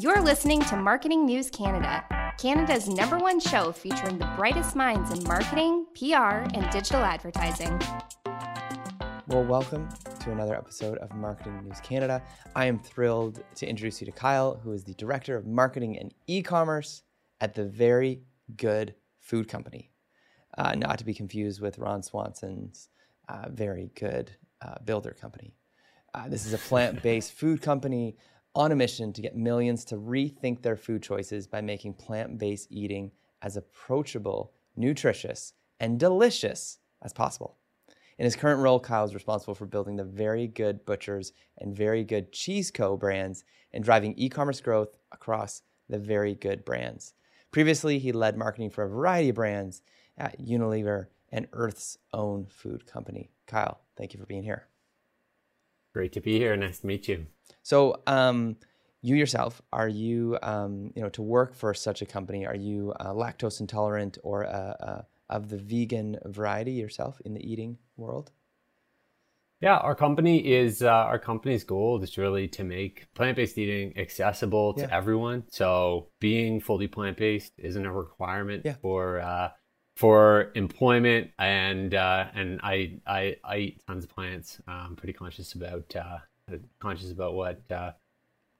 You're listening to Marketing News Canada, Canada's number one show featuring the brightest minds in marketing, PR, and digital advertising. Well, welcome to another episode of Marketing News Canada. I am thrilled to introduce you to Kyle, who is the Director of Marketing and E commerce at the Very Good Food Company. Uh, not to be confused with Ron Swanson's uh, Very Good uh, Builder Company. Uh, this is a plant based food company on a mission to get millions to rethink their food choices by making plant based eating as approachable, nutritious, and delicious as possible. In his current role, Kyle is responsible for building the Very Good Butchers and Very Good Cheese Co. brands and driving e commerce growth across the Very Good brands. Previously, he led marketing for a variety of brands at Unilever and Earth's Own Food Company. Kyle, thank you for being here. Great to be here. Nice to meet you. So, um, you yourself, are you, um, you know, to work for such a company, are you uh, lactose intolerant or uh, uh, of the vegan variety yourself in the eating world? Yeah, our company is uh, our company's goal is really to make plant-based eating accessible to yeah. everyone. So being fully plant-based isn't a requirement yeah. for uh, for employment, and uh, and I, I I eat tons of plants. I'm pretty conscious about uh, conscious about what uh,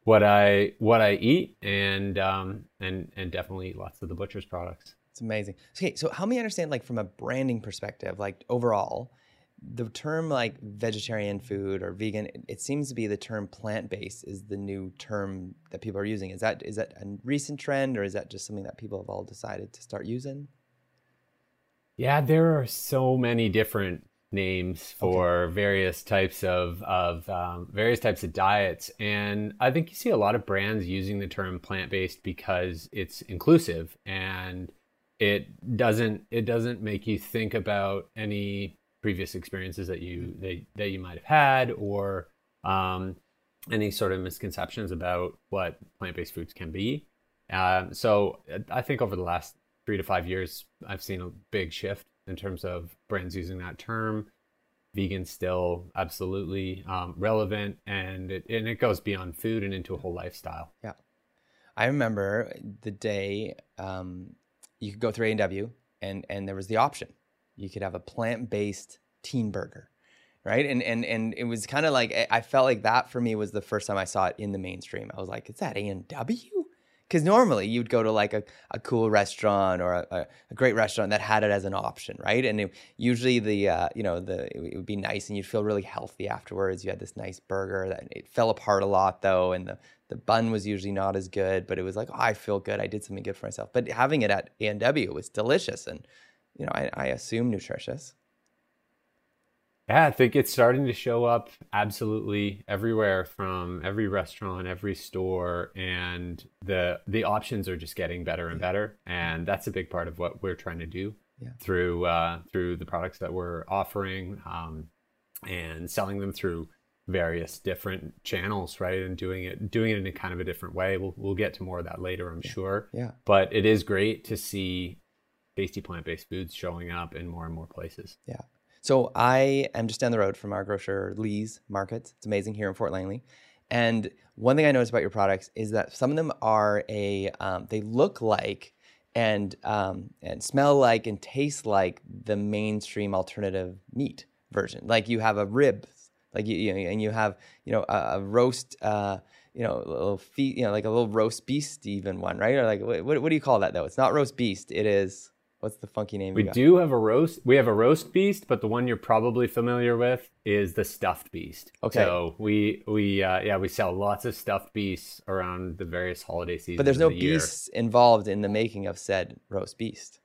what I what I eat, and um, and and definitely lots of the butcher's products. It's amazing. Okay, so help me understand, like from a branding perspective, like overall, the term like vegetarian food or vegan, it, it seems to be the term plant based is the new term that people are using. Is that is that a recent trend, or is that just something that people have all decided to start using? Yeah, there are so many different names for okay. various types of of um, various types of diets, and I think you see a lot of brands using the term plant based because it's inclusive and it doesn't it doesn't make you think about any previous experiences that you that, that you might have had or um, any sort of misconceptions about what plant-based foods can be. Um, so i think over the last three to five years i've seen a big shift in terms of brands using that term vegan still absolutely um, relevant and it, and it goes beyond food and into a whole lifestyle yeah i remember the day um, you could go through A&W and and there was the option. You could have a plant-based teen burger, right? And and and it was kind of like I felt like that for me was the first time I saw it in the mainstream. I was like, is that A&W? Because normally you'd go to like a, a cool restaurant or a, a, great restaurant that had it as an option, right? And it, usually the uh, you know the it would be nice and you'd feel really healthy afterwards. You had this nice burger that it fell apart a lot though, and the the bun was usually not as good, but it was like, oh, I feel good. I did something good for myself. But having it at A&W was delicious and, you know, I, I assume nutritious. Yeah, I think it's starting to show up absolutely everywhere from every restaurant, every store, and the the options are just getting better and better, and that's a big part of what we're trying to do yeah. through uh, through the products that we're offering um, and selling them through various different channels, right? And doing it doing it in a kind of a different way. We'll we'll get to more of that later, I'm yeah. sure. Yeah. But it is great to see tasty plant-based foods showing up in more and more places. Yeah. So I am just down the road from our grocer Lee's Markets. It's amazing here in Fort Langley. And one thing I noticed about your products is that some of them are a um, they look like and um, and smell like and taste like the mainstream alternative meat version. Like you have a rib like you, you and you have you know a, a roast uh, you know little feet you know like a little roast beast even one right or like what, what do you call that though it's not roast beast it is what's the funky name we do have a roast we have a roast beast but the one you're probably familiar with is the stuffed beast. Okay. So we we uh, yeah we sell lots of stuffed beasts around the various holiday seasons but there's no the beasts involved in the making of said roast beast.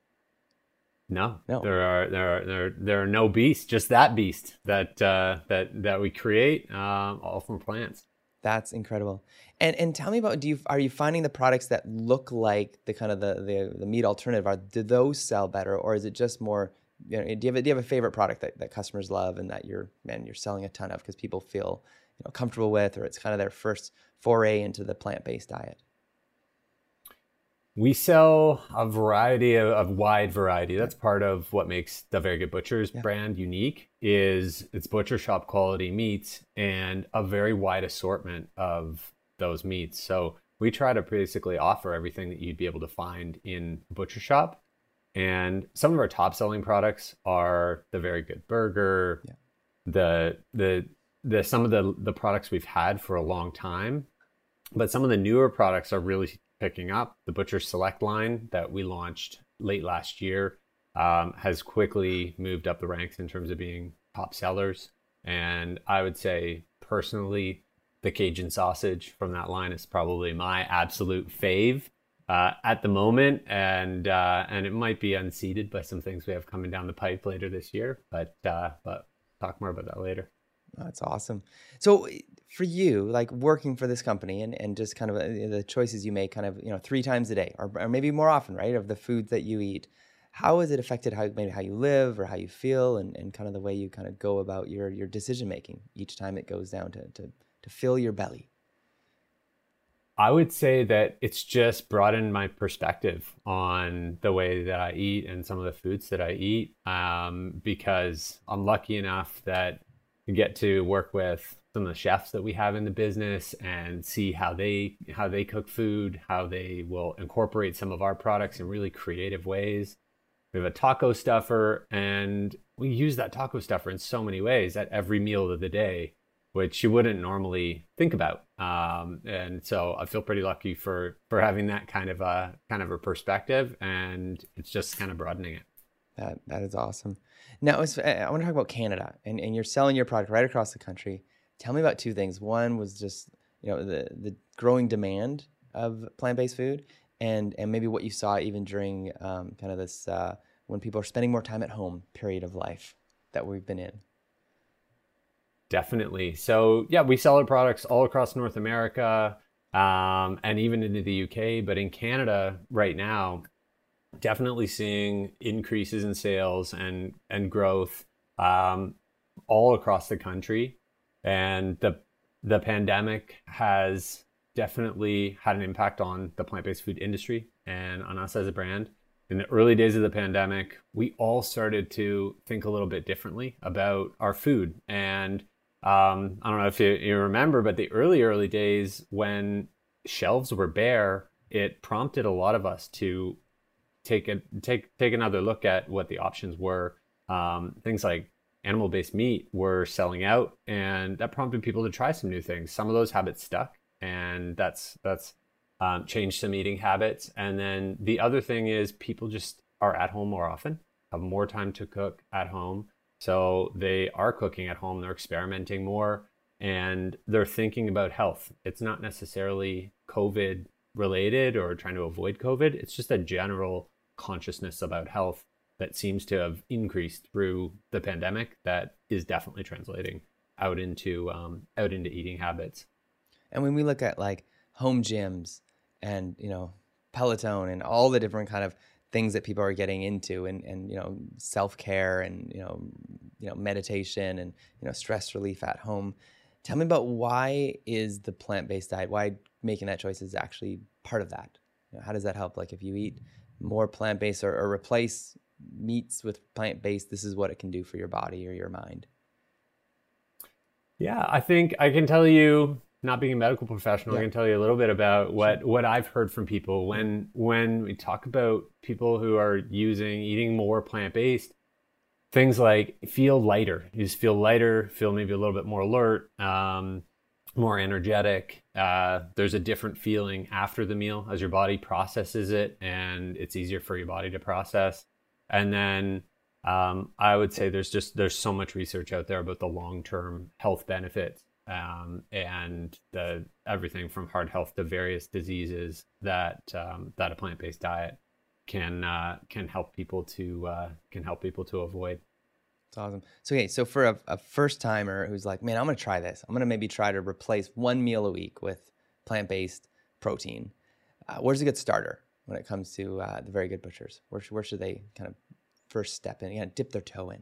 No, no. There are there are there are, there are no beasts, just that beast that uh, that that we create, um, all from plants. That's incredible. And and tell me about do you are you finding the products that look like the kind of the the, the meat alternative are do those sell better or is it just more you know do you have a, do you have a favorite product that, that customers love and that you're man you're selling a ton of because people feel you know comfortable with or it's kind of their first foray into the plant-based diet? We sell a variety of, of, wide variety. That's part of what makes the Very Good Butchers yeah. brand unique is it's butcher shop quality meats and a very wide assortment of those meats. So we try to basically offer everything that you'd be able to find in a butcher shop. And some of our top selling products are the very good burger, yeah. the the the some of the the products we've had for a long time, but some of the newer products are really picking up. The Butcher Select line that we launched late last year um, has quickly moved up the ranks in terms of being top sellers. And I would say personally, the Cajun sausage from that line is probably my absolute fave uh, at the moment, and uh, and it might be unseated by some things we have coming down the pipe later this year. But uh, but talk more about that later. That's awesome. So for you, like working for this company and, and just kind of uh, the choices you make, kind of you know three times a day or, or maybe more often, right, of the foods that you eat. How has it affected how maybe how you live or how you feel and, and kind of the way you kind of go about your your decision making each time it goes down to to to fill your belly? I would say that it's just broadened my perspective on the way that I eat and some of the foods that I eat um, because I'm lucky enough that get to work with some of the chefs that we have in the business and see how they how they cook food, how they will incorporate some of our products in really creative ways. We have a taco stuffer and we use that taco stuffer in so many ways at every meal of the day which you wouldn't normally think about. Um, and so I feel pretty lucky for for having that kind of a kind of a perspective, and it's just kind of broadening it. That that is awesome. Now, I want to talk about Canada, and, and you're selling your product right across the country. Tell me about two things. One was just you know the the growing demand of plant based food, and and maybe what you saw even during um, kind of this uh, when people are spending more time at home period of life that we've been in. Definitely. So yeah, we sell our products all across North America um, and even into the UK. But in Canada right now, definitely seeing increases in sales and and growth um, all across the country. And the the pandemic has definitely had an impact on the plant-based food industry and on us as a brand. In the early days of the pandemic, we all started to think a little bit differently about our food and um, I don't know if you, you remember, but the early, early days when shelves were bare, it prompted a lot of us to take a take take another look at what the options were. Um, things like animal-based meat were selling out, and that prompted people to try some new things. Some of those habits stuck, and that's that's um, changed some eating habits. And then the other thing is people just are at home more often, have more time to cook at home. So they are cooking at home, they're experimenting more, and they're thinking about health. It's not necessarily COVID related or trying to avoid COVID, it's just a general consciousness about health that seems to have increased through the pandemic that is definitely translating out into um, out into eating habits. And when we look at like home gyms and you know Peloton and all the different kind of things that people are getting into and, and you know self-care and you know you know meditation and you know stress relief at home tell me about why is the plant-based diet why making that choice is actually part of that you know, how does that help like if you eat more plant-based or, or replace meats with plant-based this is what it can do for your body or your mind yeah i think i can tell you not being a medical professional, yeah. I can tell you a little bit about what what I've heard from people when when we talk about people who are using eating more plant based. Things like feel lighter. You just feel lighter, feel maybe a little bit more alert, um, more energetic. Uh, there's a different feeling after the meal as your body processes it, and it's easier for your body to process. And then um, I would say there's just there's so much research out there about the long term health benefits um, and the everything from heart health to various diseases that um, that a plant based diet can uh, can help people to uh, can help people to avoid. That's awesome. So okay, so for a, a first timer who's like, man, I'm gonna try this. I'm gonna maybe try to replace one meal a week with plant based protein. Uh, where's a good starter when it comes to uh, the very good butchers? Where, where should they kind of first step in? Yeah, dip their toe in.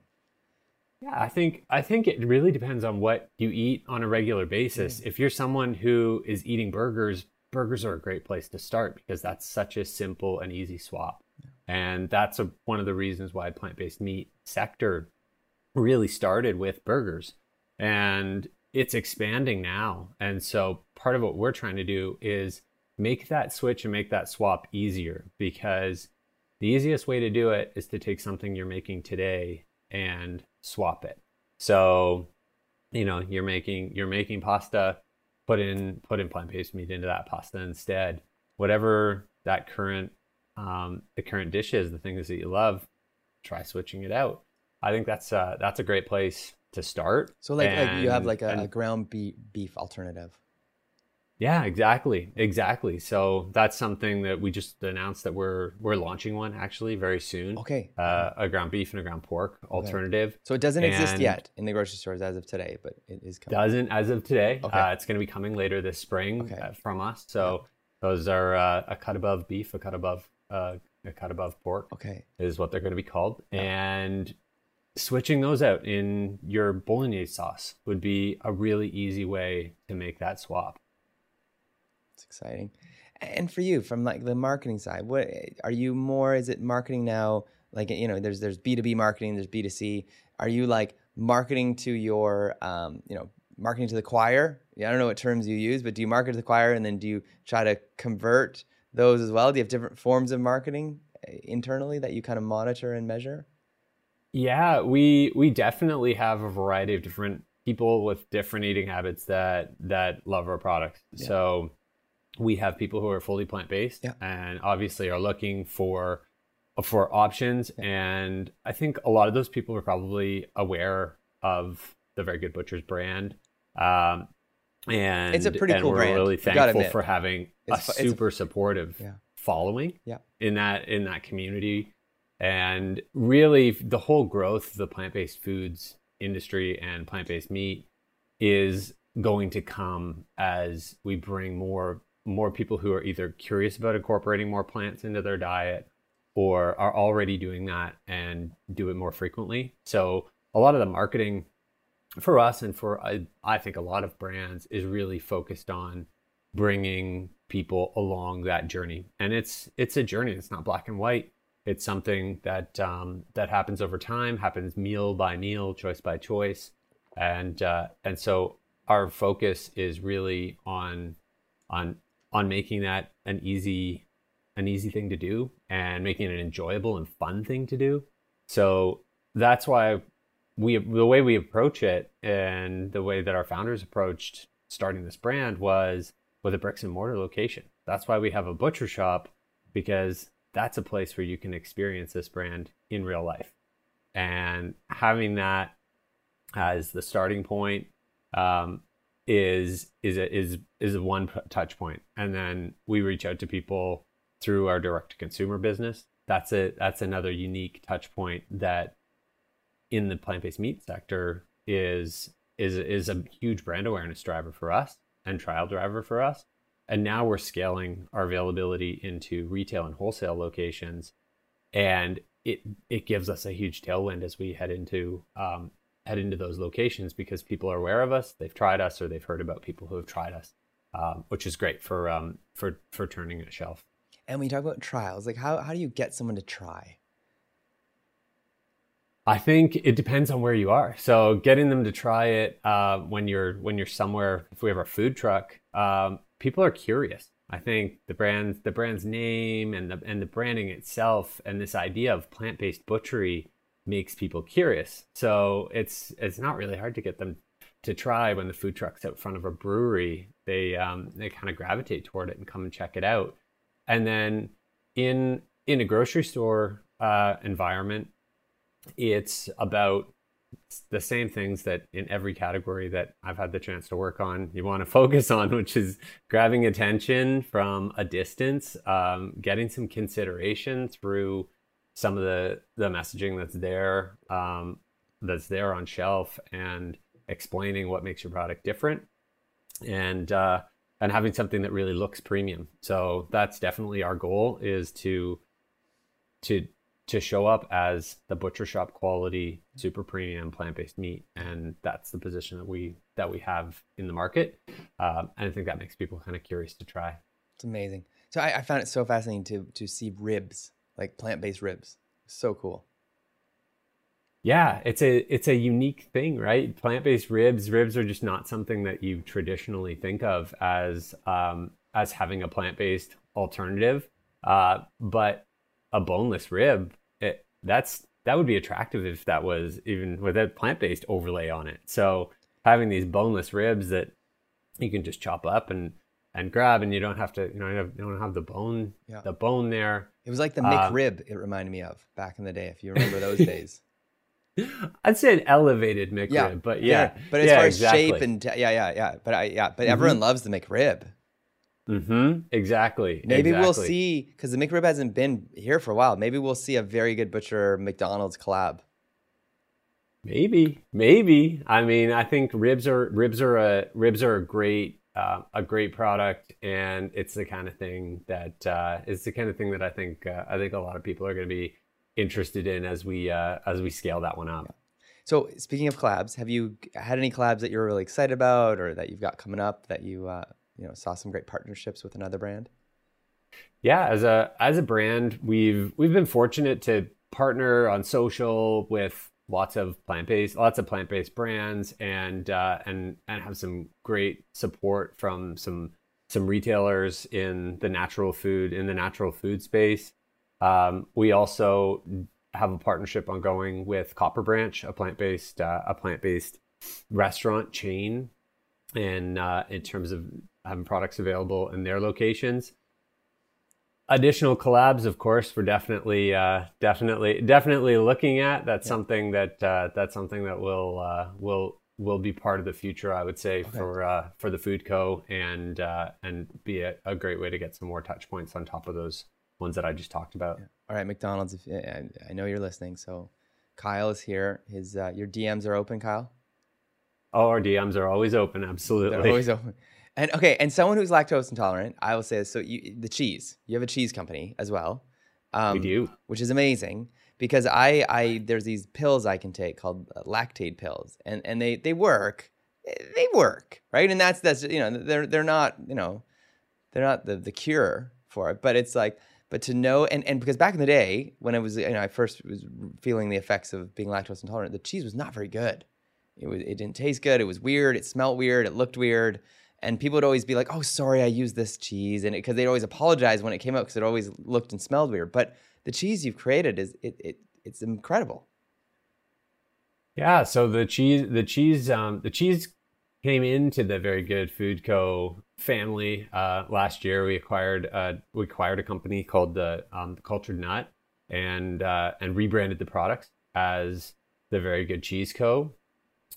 Yeah, I think I think it really depends on what you eat on a regular basis. Mm. If you're someone who is eating burgers, burgers are a great place to start because that's such a simple and easy swap. And that's a, one of the reasons why plant-based meat sector really started with burgers. And it's expanding now. And so part of what we're trying to do is make that switch and make that swap easier because the easiest way to do it is to take something you're making today and swap it. So, you know, you're making you're making pasta, put in put in plant-based meat into that pasta instead. Whatever that current um, the current dish is, the things that you love, try switching it out. I think that's uh, that's a great place to start. So like, and, like you have like a, and, a ground beef, beef alternative. Yeah, exactly, exactly. So that's something that we just announced that we're we're launching one actually very soon. Okay. Uh, a ground beef and a ground pork alternative. So it doesn't exist yet in the grocery stores as of today, but it is coming. Doesn't as of today. Okay. Uh, it's going to be coming later this spring Okay. uh, from us. So those are uh, a cut above beef, a cut above uh, a cut above pork Okay. is what they're going to be called. And switching those out in your bolognese sauce would be a really easy way to make that swap. It's exciting. And for you, from like the marketing side, what are you more? Is it marketing now? Like you know, there's there's B two B marketing, there's B two C. Are you like marketing to your, um, you know, marketing to the choir? Yeah, I don't know what terms you use, but do you market to the choir, and then do you try to convert those as well? Do you have different forms of marketing uh, internally that you kind of monitor and measure? Yeah, we we definitely have a variety of different people with different eating habits that that love our products. Yeah. So we have people who are fully plant based Yeah. and obviously are looking for for options. And I think a lot of those people are probably aware of the Very Good Butchers brand. Um, and It's a pretty cool we're brand, really thankful for having It's a it's a- super supportive Yeah. following Yeah. in that in that community and really the whole growth of the plant-based foods industry and plant-based meat is going to come as we bring more more people who are either curious about incorporating more plants into their diet or are already doing that and do it more frequently. So a lot of the marketing for us and for I, I think a lot of brands is really focused on bringing people along that journey. And it's it's a journey. It's not black and white it's something that um, that happens over time happens meal by meal choice by choice and uh, and so our focus is really on on on making that an easy an easy thing to do and making it an enjoyable and fun thing to do so that's why we the way we approach it and the way that our founders approached starting this brand was with a bricks and mortar location. That's why we have a butcher shop because that's a place where you can experience this brand in real life. And having that as the starting point um, is is a, is is a one touch point, and then we reach out to people through our direct to consumer business. That's a that's another unique touch point that in the plant-based meat sector is is is a huge brand awareness driver for us and trial driver for us. And now we're scaling our availability into retail and wholesale locations, and it it gives us a huge tailwind as we head into um, head into those locations because people are aware of us, they've tried us, or they've heard about people who have tried us, um, which is great for um, for for turning a shelf. And when you talk about trials, like how, how do you get someone to try? I think it depends on where you are. So getting them to try it uh, when you're when you're somewhere. If we have our food truck, um, people are curious. I think the brand the brand's name and the and the branding itself and this idea of plant based butchery makes people curious. So it's it's not really hard to get them to try when the food truck's out front of a brewery. They um, they kind of gravitate toward it and come and check it out. And then in in a grocery store uh, environment, it's about the same things that in every category that I've had the chance to work on, you want to focus on, which is grabbing attention from a distance, um, getting some consideration through some of the the messaging that's there, um, that's there on shelf, and explaining what makes your product different, and uh, and having something that really looks premium. So that's definitely our goal is to to to show up as the butcher shop quality super premium plant-based meat and that's the position that we that we have in the market um, and i think that makes people kind of curious to try It's amazing. So I, I found it so fascinating to to see ribs, like plant based ribs. So cool. yeah it's a it's a unique thing right plant-based ribs ribs are just not something that you traditionally think of as um, as having a plant based alternative. Uh, but a boneless rib, it, that's that would be attractive if that was even with a plant based overlay on it. So having these boneless ribs that you can just chop up and and grab, and you don't have to, you know, you don't have the bone, yeah. the bone there. It was like the McRib. Um, it reminded me of back in the day, if you remember those days. I'd say an elevated McRib, yeah, but yeah, yeah. but as yeah, far as exactly. shape and yeah, yeah, yeah. But I yeah, but mm-hmm. everyone loves the McRib. Mm-hmm. Exactly. Maybe exactly. we'll see because the McRib hasn't been here for a while. Maybe we'll see a very good butcher McDonald's collab. Maybe, maybe. I mean, I think ribs are ribs are a ribs are a great uh, a great product, and it's the kind of thing that uh, it's the kind of thing that I think uh, I think a lot of people are going to be interested in as we uh, as we scale that one up. Yeah. So, speaking of collabs, have you had any collabs that you're really excited about, or that you've got coming up that you uh, you know saw some great partnerships with another brand? Yeah, as a as a brand, we've we've been fortunate to partner on social with lots of plant based lots of plant based brands and uh, and and have some great support from some some retailers in the natural food in the natural food space. Um, we also have a partnership ongoing with Copper Branch, a plant based uh, a plant based restaurant chain, and uh, in terms of having products available in their locations. Additional collabs, of course, we're definitely, uh, definitely, definitely looking at. That's yeah. something that uh, that's something that will uh, will will be part of the future. I would say okay. for uh, for the food co and uh, and be a, a, great way to get some more touch points on top of those ones that I just talked about. Yeah. All right, McDonald's. If, I know you're listening, so Kyle is here. His uh, your DMs are open, Kyle. Oh, our DMs are always open. Absolutely, they're always open. And okay, and someone who's lactose intolerant, I will say this. So you, the cheese, you have a cheese company as well. Um, we do, which is amazing because I, I there's these pills I can take called uh, Lactaid pills, and and they they work, they work, right? And that's that's you know they're they're not you know they're not the the cure for it, but it's like but to know and, and because back in the day when I was you know I first was feeling the effects of being lactose intolerant, the cheese was not very good. It was it didn't taste good. It was weird. It smelled weird. It looked weird and people would always be like, "Oh, sorry, I used this cheese," and because they'd always apologize when it came out because it always looked and smelled weird. But the cheese you've created is it, it it's incredible. Yeah. So the cheese, the cheese, um, the cheese came into the Very Good Food Co. family uh, last year. We acquired uh, we acquired a company called the, um, Cultured Nut and uh, and rebranded the products as the Very Good Cheese Co.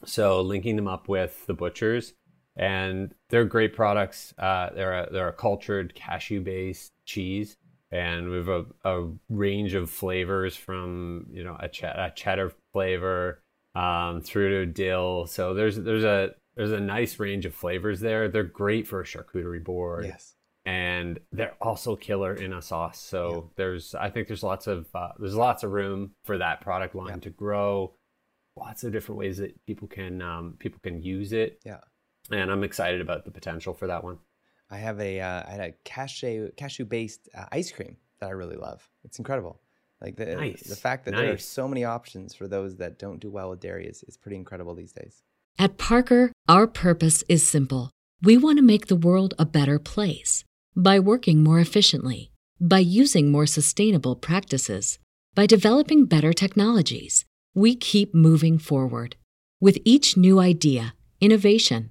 So linking them up with the butchers and they're great products. Uh, they're a, they're a cultured cashew based cheese, and we have a, a range of flavors from you know a, ch- a cheddar flavor um, through to dill. So there's there's a there's a nice range of flavors there. They're great for a charcuterie board. Yes. And they're also killer in a sauce. So yeah. there's, I think there's lots of, uh, there's lots of room for that product line yeah. to grow. Lots of different ways that people can, um, people can use it. Yeah and I'm excited about the potential for that one. I have a uh, I had a cashew cashew based uh, ice cream that I really love. It's incredible. Like the nice. the fact that nice. there are so many options for those that don't do well with dairy is, is pretty incredible these days. At Parker, our purpose is simple. We want to make the world a better place by working more efficiently, by using more sustainable practices, by developing better technologies. We keep moving forward with each new idea, innovation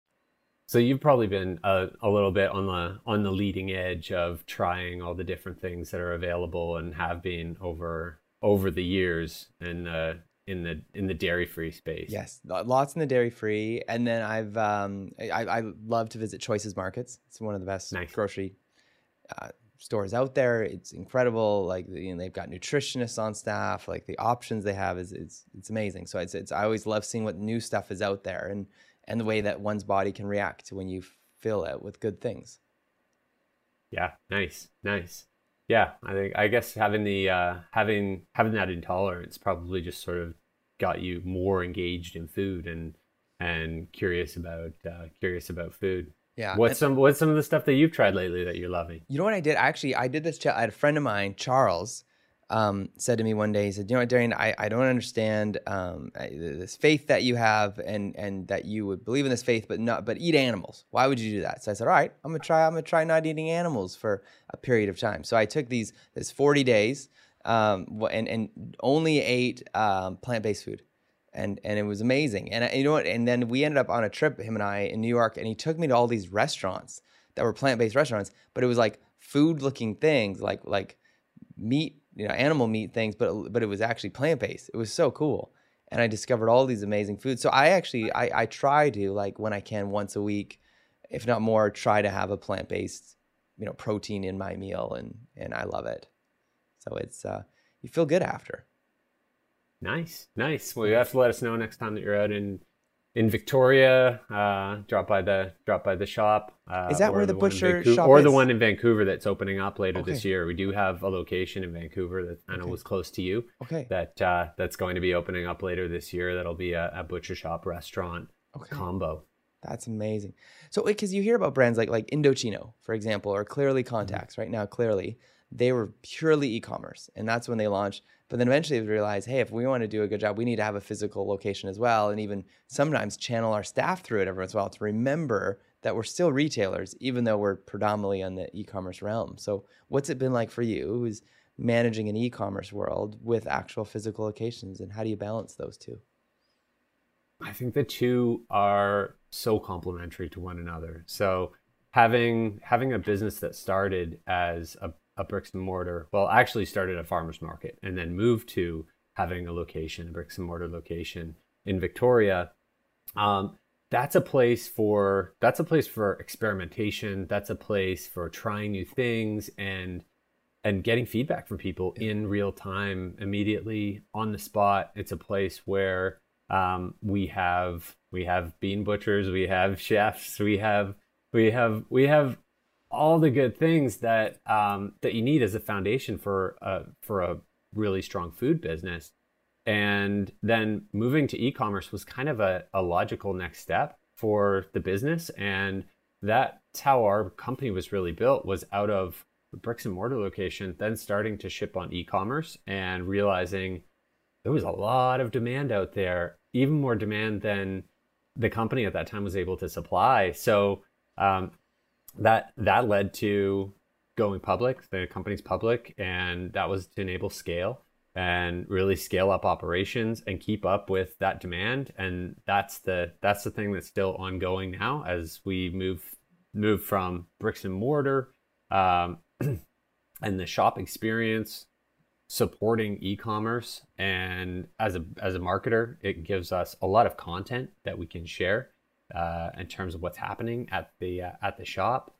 So you've probably been a, a little bit on the on the leading edge of trying all the different things that are available and have been over over the years and uh, in the in the dairy free space. Yes, lots in the dairy free, and then I've um, I, I love to visit Choices Markets. It's one of the best Nice. grocery uh, stores out there. It's incredible. Like you know, they've got nutritionists on staff. Like the options they have is it's it's amazing. So it's it's I always love seeing what new stuff is out there and and the way that one's body can react to when you fill it with good things. Yeah, nice, nice. Yeah, I think I guess having the uh, having having that intolerance probably just sort of got you more engaged in food and and curious about uh, curious about food. Yeah. What's some what's some of the stuff that you've tried lately that you're loving? You know what I did? Actually, I did this. Ch- I had a friend of mine, Charles, um, said to me one day. He said, "You know what, Darian? I, I don't understand um, this faith that you have, and and that you would believe in this faith, but not but eat animals. Why would you do that?" So I said, "All right, I'm gonna try. I'm gonna try not eating animals for a period of time." So I took these this 40 days, um, and and only ate um, plant based food and and it was amazing. And I, you know what? And then we ended up on a trip, him and I, in New York, and he took me to all these restaurants that were plant based restaurants, but it was like food looking things, like like meat, you know, animal meat things, but but it was actually plant based. It was so cool, and I discovered all these amazing foods. So I actually I I try to like when I can once a week, if not more, try to have a plant based, you know, protein in my meal, and and I love it. So it's uh, you feel good after. Nice, nice. Well, you have to let us know next time that you're out in in Victoria. Uh, drop by the drop by the shop. Uh, Is that where the in butcher Vancouver- shop or the one in Vancouver that's opening up later this year? We do have a location in Vancouver that I know Okay. was close to you. Okay. That uh, that's going to be opening up later this year. That'll be a, a butcher shop restaurant Okay. combo. That's amazing. So, because you hear about brands like like Indochino, for example, or Clearly Contacts. Right now, Clearly, they were purely e-commerce, and that's when they launched. But then eventually, we realized, hey, if we want to do a good job, we need to have a physical location as well, and even sometimes channel our staff through it every once in a while to remember that we're still retailers, even though we're predominantly in the e-commerce realm. So, what's it been like for you, who's managing an e-commerce world with actual physical locations, and how do you balance those two? I think the two are so complementary to one another. So having having a business that started as a, a bricks and mortar, well, actually started a farmer's market and then moved to having a location, a bricks and mortar location in Victoria. Um, that's a place for that's a place for experimentation. That's a place for trying new things and and getting feedback from people in real time, immediately on the spot. It's a place where um, we have we have bean butchers, we have chefs, we have we have we have all the good things that um, that you need as a foundation for a for a really strong food business. And then moving to e-commerce was kind of a, a logical next step for the business. And that's how our company was really built was out of the bricks and mortar location, then starting to ship on e-commerce and realizing there was a lot of demand out there, even more demand than the company at that time was able to supply. So um, that that led to going public. The company's public, and that was to enable scale and really scale up operations and keep up with that demand. And that's the that's the thing that's still ongoing now as we move move from bricks and mortar um, and the shop experience supporting e-commerce and as a as a marketer it gives us a lot of content that we can share uh, in terms of what's happening at the uh, at the shop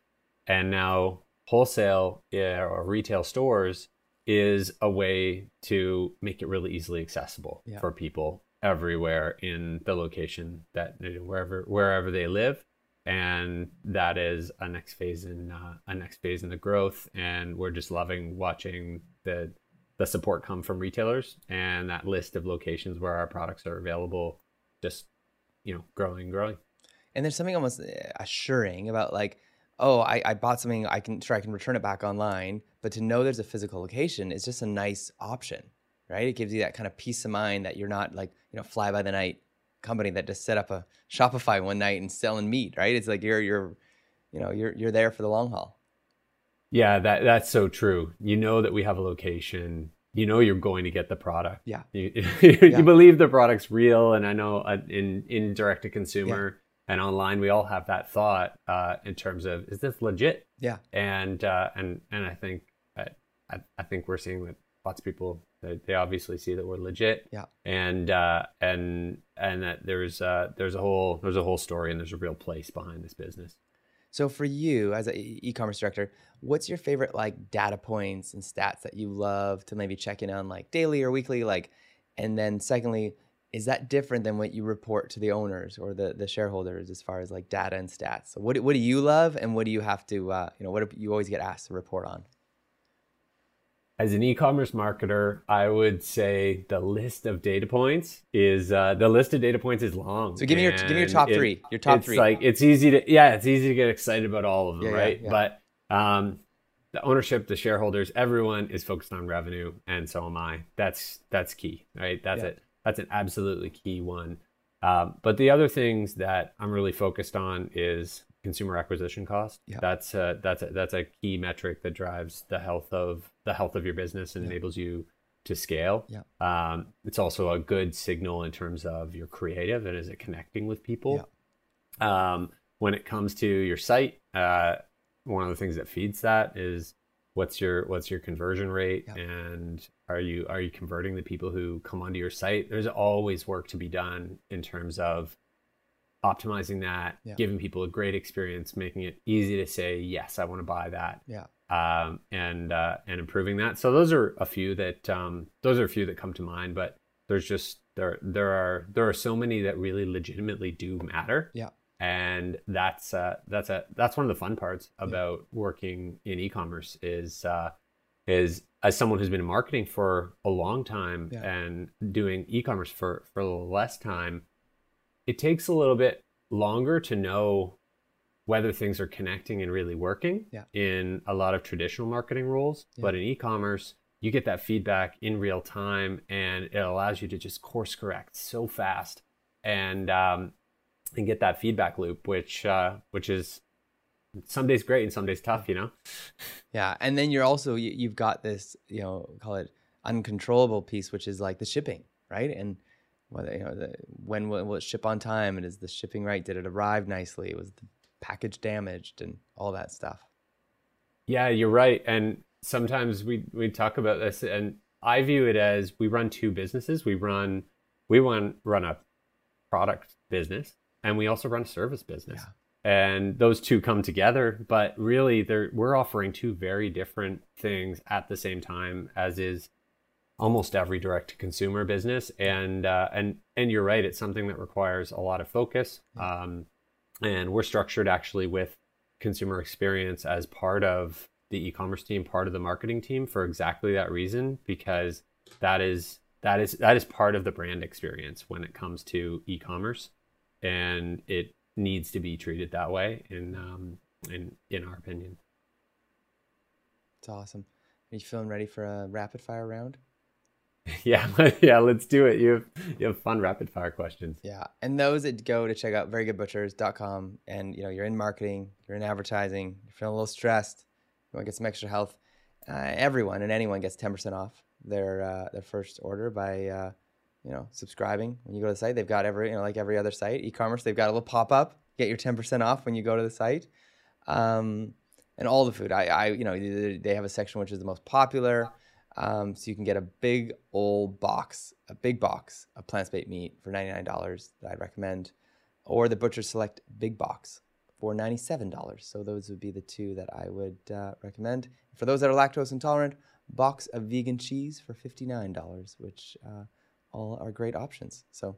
and now wholesale or retail stores is a way to make it really easily accessible for people everywhere in the location that wherever wherever they live and that is a next phase in uh, a next phase in the growth. And we're just loving watching the the support come from retailers and that list of locations where our products are available, just you know, growing, growing. And there's something almost eh, assuring about like, oh, I, I bought something, I can sure I can return it back online, but to know there's a physical location is just a nice option, right? It gives you that kind of peace of mind that you're not like you know fly by the night company that just set up a Shopify one night and selling meat, right? It's like you're you're you know you're you're there for the long haul. Yeah, that that's so true. You know that we have a location. You know you're going to get the product. Yeah. You, you yeah. believe the product's real, and I know uh, in in direct to consumer. And online, we all have that thought uh, in terms of is this legit? Yeah. And uh, and and I think I, I think we're seeing that lots of people they, they obviously see that we're legit. Yeah. And uh, and and that there's uh, there's a whole there's a whole story and there's a real place behind this business. So for you as an e-commerce director, what's your favorite like data points and stats that you love to maybe check in on like daily or weekly like and then secondly, is that different than what you report to the owners or the, the shareholders as far as like data and stats? So what, what do you love and what do you have to, uh, you know, what do you always get asked to report on? as an e-commerce marketer, I would say the list of data points is uh, the list of data points is long. So give me your give me your top it, three. Your top it's three. Like it's easy to yeah, it's easy to get excited about all of them, yeah, right? Yeah, yeah. But um, the ownership, the shareholders, everyone is focused on revenue, and so am I. That's that's key, right? That's it. That's an absolutely key one. Um, but the other things that I'm really focused on is consumer acquisition cost. Yeah. That's a, that's a, that's a key metric that drives the health of the health of your business and yeah. enables you to scale. Yeah. Um, it's also a good signal in terms of your creative and is it connecting with people. Yeah. Um, when it comes to your site, uh, one of the things that feeds that is what's your what's your conversion rate yeah. and are you are you converting the people who come onto your site there's always work to be done in terms of optimizing that, yeah. giving people a great experience, making it easy to say yes, I want to buy that. Yeah. Um, and uh, and improving that. So those are a few that um, those are a few that come to mind. But there's just there there are there are so many that really legitimately do matter. Yeah. And that's uh, that's a that's one of the fun parts about yeah. working in e-commerce is uh, is as someone who's been in marketing for a long time yeah. and doing e-commerce for for a little less time it takes a little bit longer to know whether things are connecting and really working yeah. in a lot of traditional marketing roles. Yeah. But in e commerce, you get that feedback in real time and it allows you to just course correct so fast and um, and get that feedback loop, which uh, which is some days great and some days tough, you know? Yeah. And then you're also, you, have got this, you know, call it uncontrollable piece, which is like the shipping, right? And whether you know the, when will, will, it ship on time and is the shipping right did it arrive nicely was the package damaged and all that stuff yeah you're right and sometimes we we talk about this and i view it as we run two businesses we run we run run a product business and we also run a service business yeah. And those two come together but really they're we're offering two very different things at the same time as is almost every direct to consumer business. And uh, and and you're right it's something that requires a lot of focus. Um, and we're structured actually with consumer experience as part of the e-commerce team part of the marketing team for exactly that reason because that is that is that is part of the brand experience when it comes to e-commerce. And it needs to be treated that way in um, in in our opinion it's awesome are you feeling ready for a rapid fire round Yeah, yeah, let's do it. You have you have fun rapid fire questions. Yeah, and those that go to check out verygoodbutchers.com and you know you're in marketing, you're in advertising, you're feeling a little stressed, you want to get some extra health. Uh, everyone and anyone gets 10% off their uh, their first order by uh, you know subscribing. When you go to the site, they've got every you know like every other site, e-commerce, they've got a little pop up, get your 10% off when you go to the site. Um, and all the food, I, I you know they have a section which is the most popular um, so you can get a big old box, a big box of plant-based meat for $99 that I'd recommend, or the Butcher Select Big Box for $97. So those would be the two that I would uh, recommend. For those that are lactose intolerant, box of vegan cheese for $59, which uh, all are great options. So,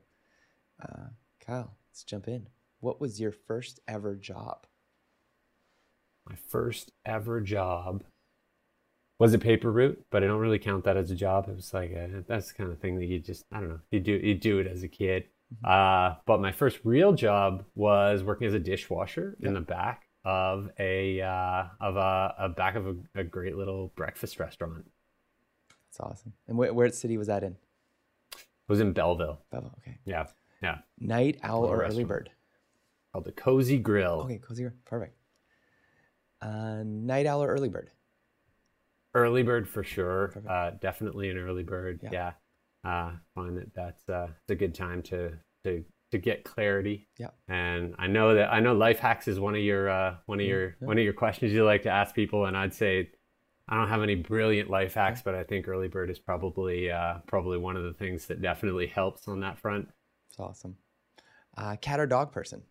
uh, Kyle, let's jump in. what was your first ever job? My first ever job was a paper route, but I don't really count that as a job. It was like a, that's the kind of thing that you just I don't know you do you do it as a kid. Uh, but my first real job was working as a dishwasher in the back of a uh, of a, a back of a, a great little breakfast restaurant. That's awesome. And wh- where city was that in? It was in Belleville. Belleville. Okay. Yeah, yeah. Night owl or early bird? Called the Cozy Grill. Okay, cozy. Grill, perfect. Uh, night owl or early bird? Early bird for sure. Uh, definitely an early bird. Yeah. Yeah. Uh, find that that's uh, it's a good time to to to get clarity. Yeah. And I know that I know life hacks is one of your uh, one of your one of your questions you like to ask people, and I'd say I don't have any brilliant life hacks, but I think early bird is probably uh, probably one of the things that definitely helps on that front. It's awesome. Uh, cat or dog person?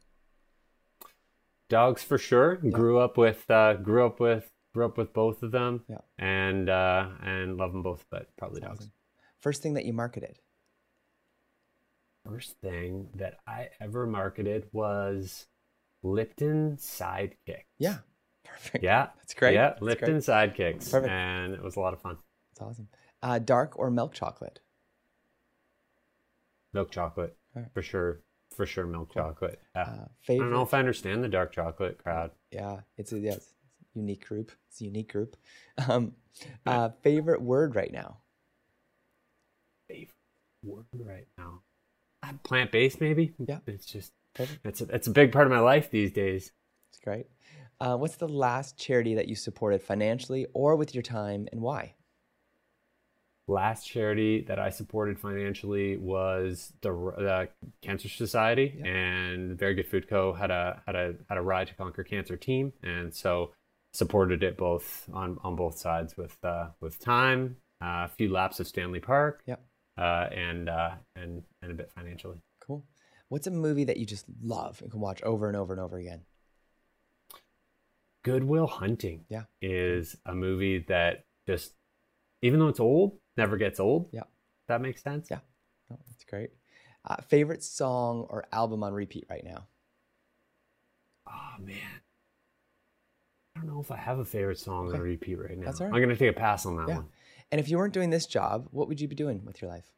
Dogs for sure. Grew up with uh, grew up with grew up with both of them. Yeah. And uh, and love them both, but probably That's dogs. awesome. First thing that you marketed? First thing that I ever marketed was Lipton Sidekick. Yeah. Perfect. Yeah. That's great. Yeah, That's Lipton great. Sidekicks. Perfect. And it was a lot of fun. That's awesome. Uh, dark or milk chocolate? Milk chocolate. Alright. For sure. For sure, milk chocolate. Yeah. Uh, I don't know if I understand the dark chocolate crowd. Yeah, it's a, yeah, it's a unique group. It's a unique group. Um, uh, favorite word right now? Favorite word right now. Plant based, maybe? Yeah. It's just, Perfect. it's a, it's a big part of my life these days. It's great. Uh, what's the last charity that you supported financially or with your time and why? last charity that I supported financially was the, the Cancer Society, Yeah. and Very Good Food Co. had a had a had a Ride to Conquer Cancer team, and so supported it both on on both sides with uh, with time, uh, a few laps of Stanley Park, Yep. uh, and uh, and and a bit financially. Cool. What's a movie that you just love and can watch over and over and over again? Good Will Hunting Yeah. is a movie that just even though it's old, never gets old. Yeah. That makes sense. Yeah. Oh, that's great. Uh, favorite song or album on repeat right now? Oh man. I don't know if I have a favorite song on Okay. repeat right now. That's all right. I'm gonna take a pass on that Yeah. one. And if you weren't doing this job, what would you be doing with your life?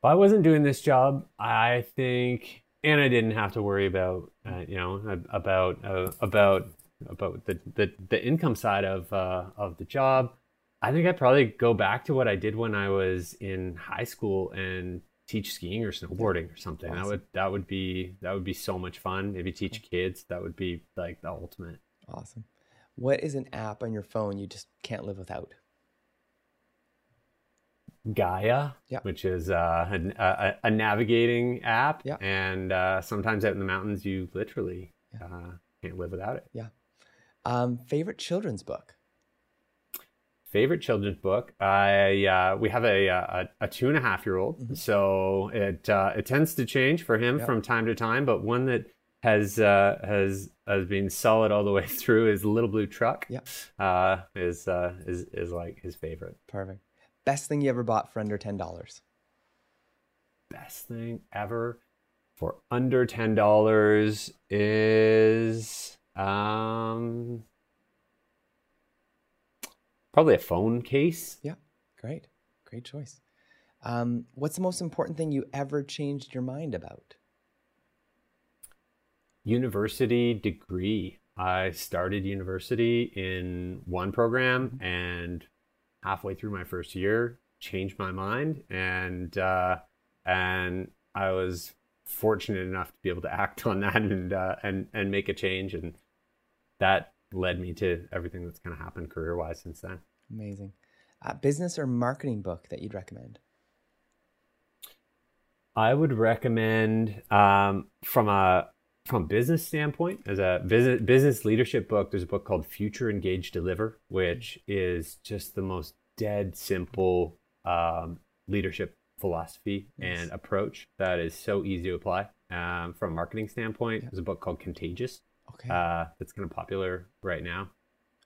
If I wasn't doing this job, I think, and I didn't have to worry about, uh, you know, about uh, about about the, the the income side of uh, of the job. I think I'd probably go back to what I did when I was in high school and teach skiing or snowboarding or something. That would that would be that would be so much fun. Maybe teach kids. That would be like the ultimate. Awesome. What is an app on your phone you just can't live without? Gaia, Yeah. which is uh, a, a, a navigating app. Yeah. And uh, sometimes out in the mountains, you literally Yeah. uh, can't live without it. Yeah. Um, favorite children's book? Favorite children's book? I uh, we have a, a a two and a half year old, so it uh, it tends to change for him from time to time. But one that has uh, has has been solid all the way through is Little Blue Truck. Yeah. uh, is uh, is is like his favorite. Perfect. Best thing you ever bought for under ten dollars? best thing ever for under ten dollars is um probably a phone case. Yeah. Great. Great choice. Um, what's the most important thing you ever changed your mind about? University degree. I started university in one program and halfway through my first year changed my mind and uh, and I was fortunate enough to be able to act on that and uh, and and make a change and that led me to everything that's kind of happened career wise since then. Amazing. Uh, business or marketing book that you'd recommend? I would recommend um, from a from a business standpoint as a business business leadership book. There's a book called Future Engage Deliver, which is just the most dead simple um, leadership philosophy Nice. and approach that is so easy to apply. Um, from a marketing standpoint, there's a book called Contagious Okay. uh, that's kind of popular right now.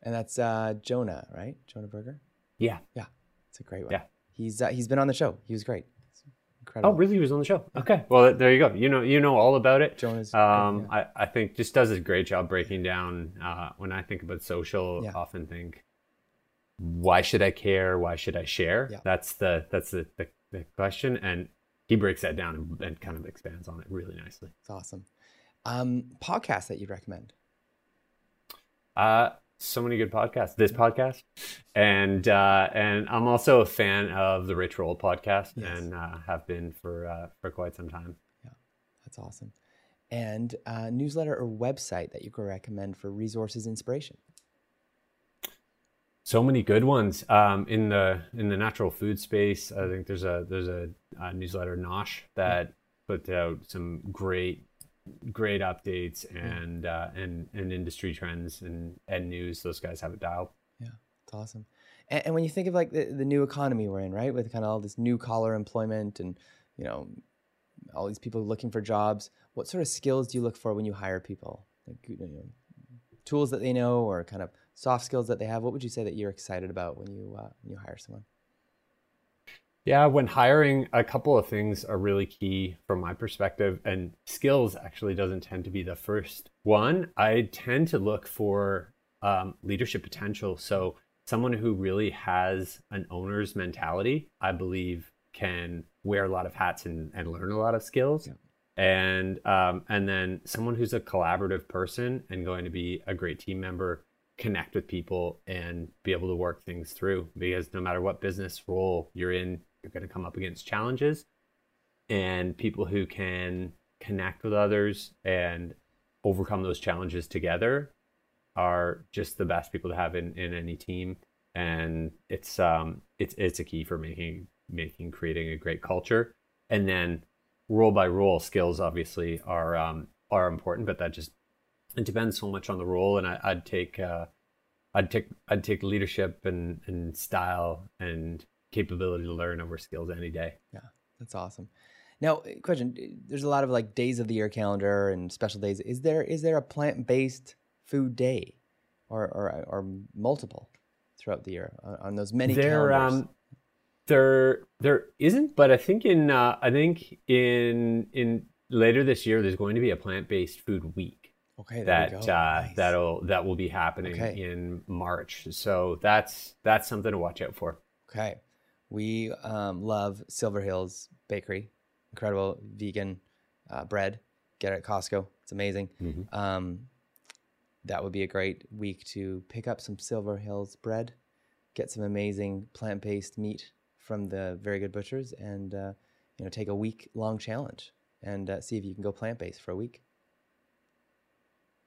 and that's uh, Jonah, right? Jonah Berger. Yeah, Yeah, it's a great one. Yeah. He's uh, he's been on the show. He was great. Incredible. Oh, really? He was on the show. Okay. Well, there you go. You know, you know all about it. Jonah's- Um, yeah. I, I think just does a great job breaking down. Uh, when I think about social, Yeah. I often think, why should I care? Why should I share? Yeah. That's the that's the, the, the question, and he breaks that down and, and kind of expands on it really nicely. It's awesome. Um, podcast that you'd recommend? Uh, so many good podcasts. This podcast, and uh, and I'm also a fan of the Rich Roll podcast, Yes. and uh, have been for uh, for quite some time. Yeah, that's awesome. And uh, newsletter or website that you could recommend for resources inspiration? so many good ones um, in the in the natural food space. I think there's a there's a, a newsletter Nosh that put out some great great updates and uh, and and industry trends and and news. Those guys have it dialed. Yeah, it's awesome. And, and when you think of like the, the new economy we're in, right, with kind of all this new collar employment and you know all these people looking for jobs, what sort of skills do you look for when you hire people? Like you know, tools that they know or kind of soft skills that they have. What would you say that you're excited about when you uh, when you hire someone? Yeah, when hiring, a couple of things are really key from my perspective, and skills actually doesn't tend to be the first one. I tend to look for um, leadership potential. So, someone who really has an owner's mentality, I believe, can wear a lot of hats and, and learn a lot of skills. Yeah. And um, and then someone who's a collaborative person and going to be a great team member, connect with people and be able to work things through. Because no matter what business role you're in, you're going to come up against challenges and people who can connect with others and overcome those challenges together are just the best people to have in, in any team. And it's um it's it's a key for making making creating a great culture. And then role by role skills obviously are um are important but that just it depends so much on the role. And I, i'd take uh i'd take i'd take leadership and and style and capability to learn over skills any day Yeah, that's awesome. Now, uh, question: uh, There's a lot of like days of the year calendar and special days. Is there is there a plant based food day, or or or multiple throughout the year on, those many there calendars? um there there isn't but i think in uh i think in in later this year there's going to be a plant-based food week okay, that we uh Nice. that'll that will be happening Okay. in march so that's that's something to watch out for Okay, we um, love Silver Hills Bakery, incredible vegan uh, bread. Get it at Costco. It's amazing. Mm-hmm. Um, that would be a great week to pick up some Silver Hills bread, get some amazing plant-based meat from the Very Good Butchers, and uh, you know take a week-long challenge and uh, see if you can go plant-based for a week.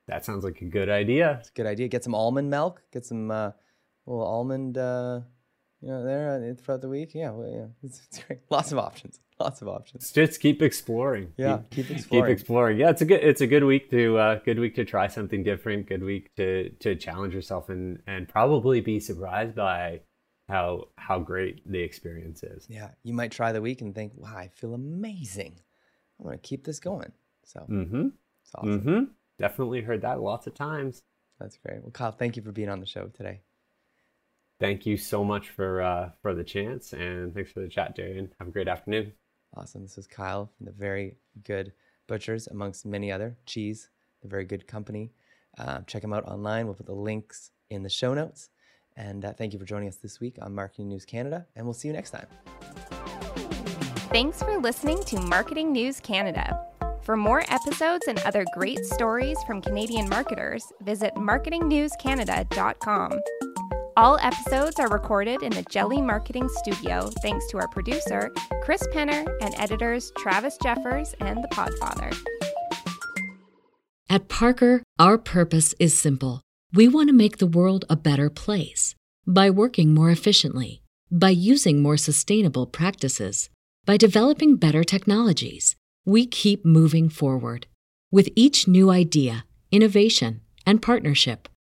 that sounds like a good idea It's a good idea. Get some almond milk. Get some uh, little almond, uh, you know, there uh, throughout the week. Yeah, well, yeah, it's, it's great. Lots of options. Lots of options. just keep exploring Yeah, keep keep exploring. exploring yeah it's a good it's a good week to uh good week to try something different good week to to challenge yourself and and probably be surprised by how how great the experience is Yeah, you might try the week and think, "Wow, I feel amazing. I'm gonna keep this going." So mm-hmm it's awesome. mm-hmm definitely heard that lots of times That's great. Well, Kyle, thank you for being on the show today. Thank you so much for uh for the chance and thanks for the chat darian have a great afternoon Awesome. This was Kyle from the Very Good Butchers, amongst many other cheese, the Very Good Company. Uh, check them out online. We'll put the links in the show notes. And uh, thank you for joining us this week on Marketing News Canada. And we'll see you next time. Thanks for listening to Marketing News Canada. For more episodes and other great stories from Canadian marketers, visit marketingnewscanada.com. All episodes are recorded in the Jelly Marketing Studio thanks to our producer, Chris Penner, and editors Travis Jeffers and The Podfather. At Parker, our purpose is simple. We want to make the world a better place by working more efficiently, by using more sustainable practices, by developing better technologies. We keep moving forward. With each new idea, innovation, and partnership,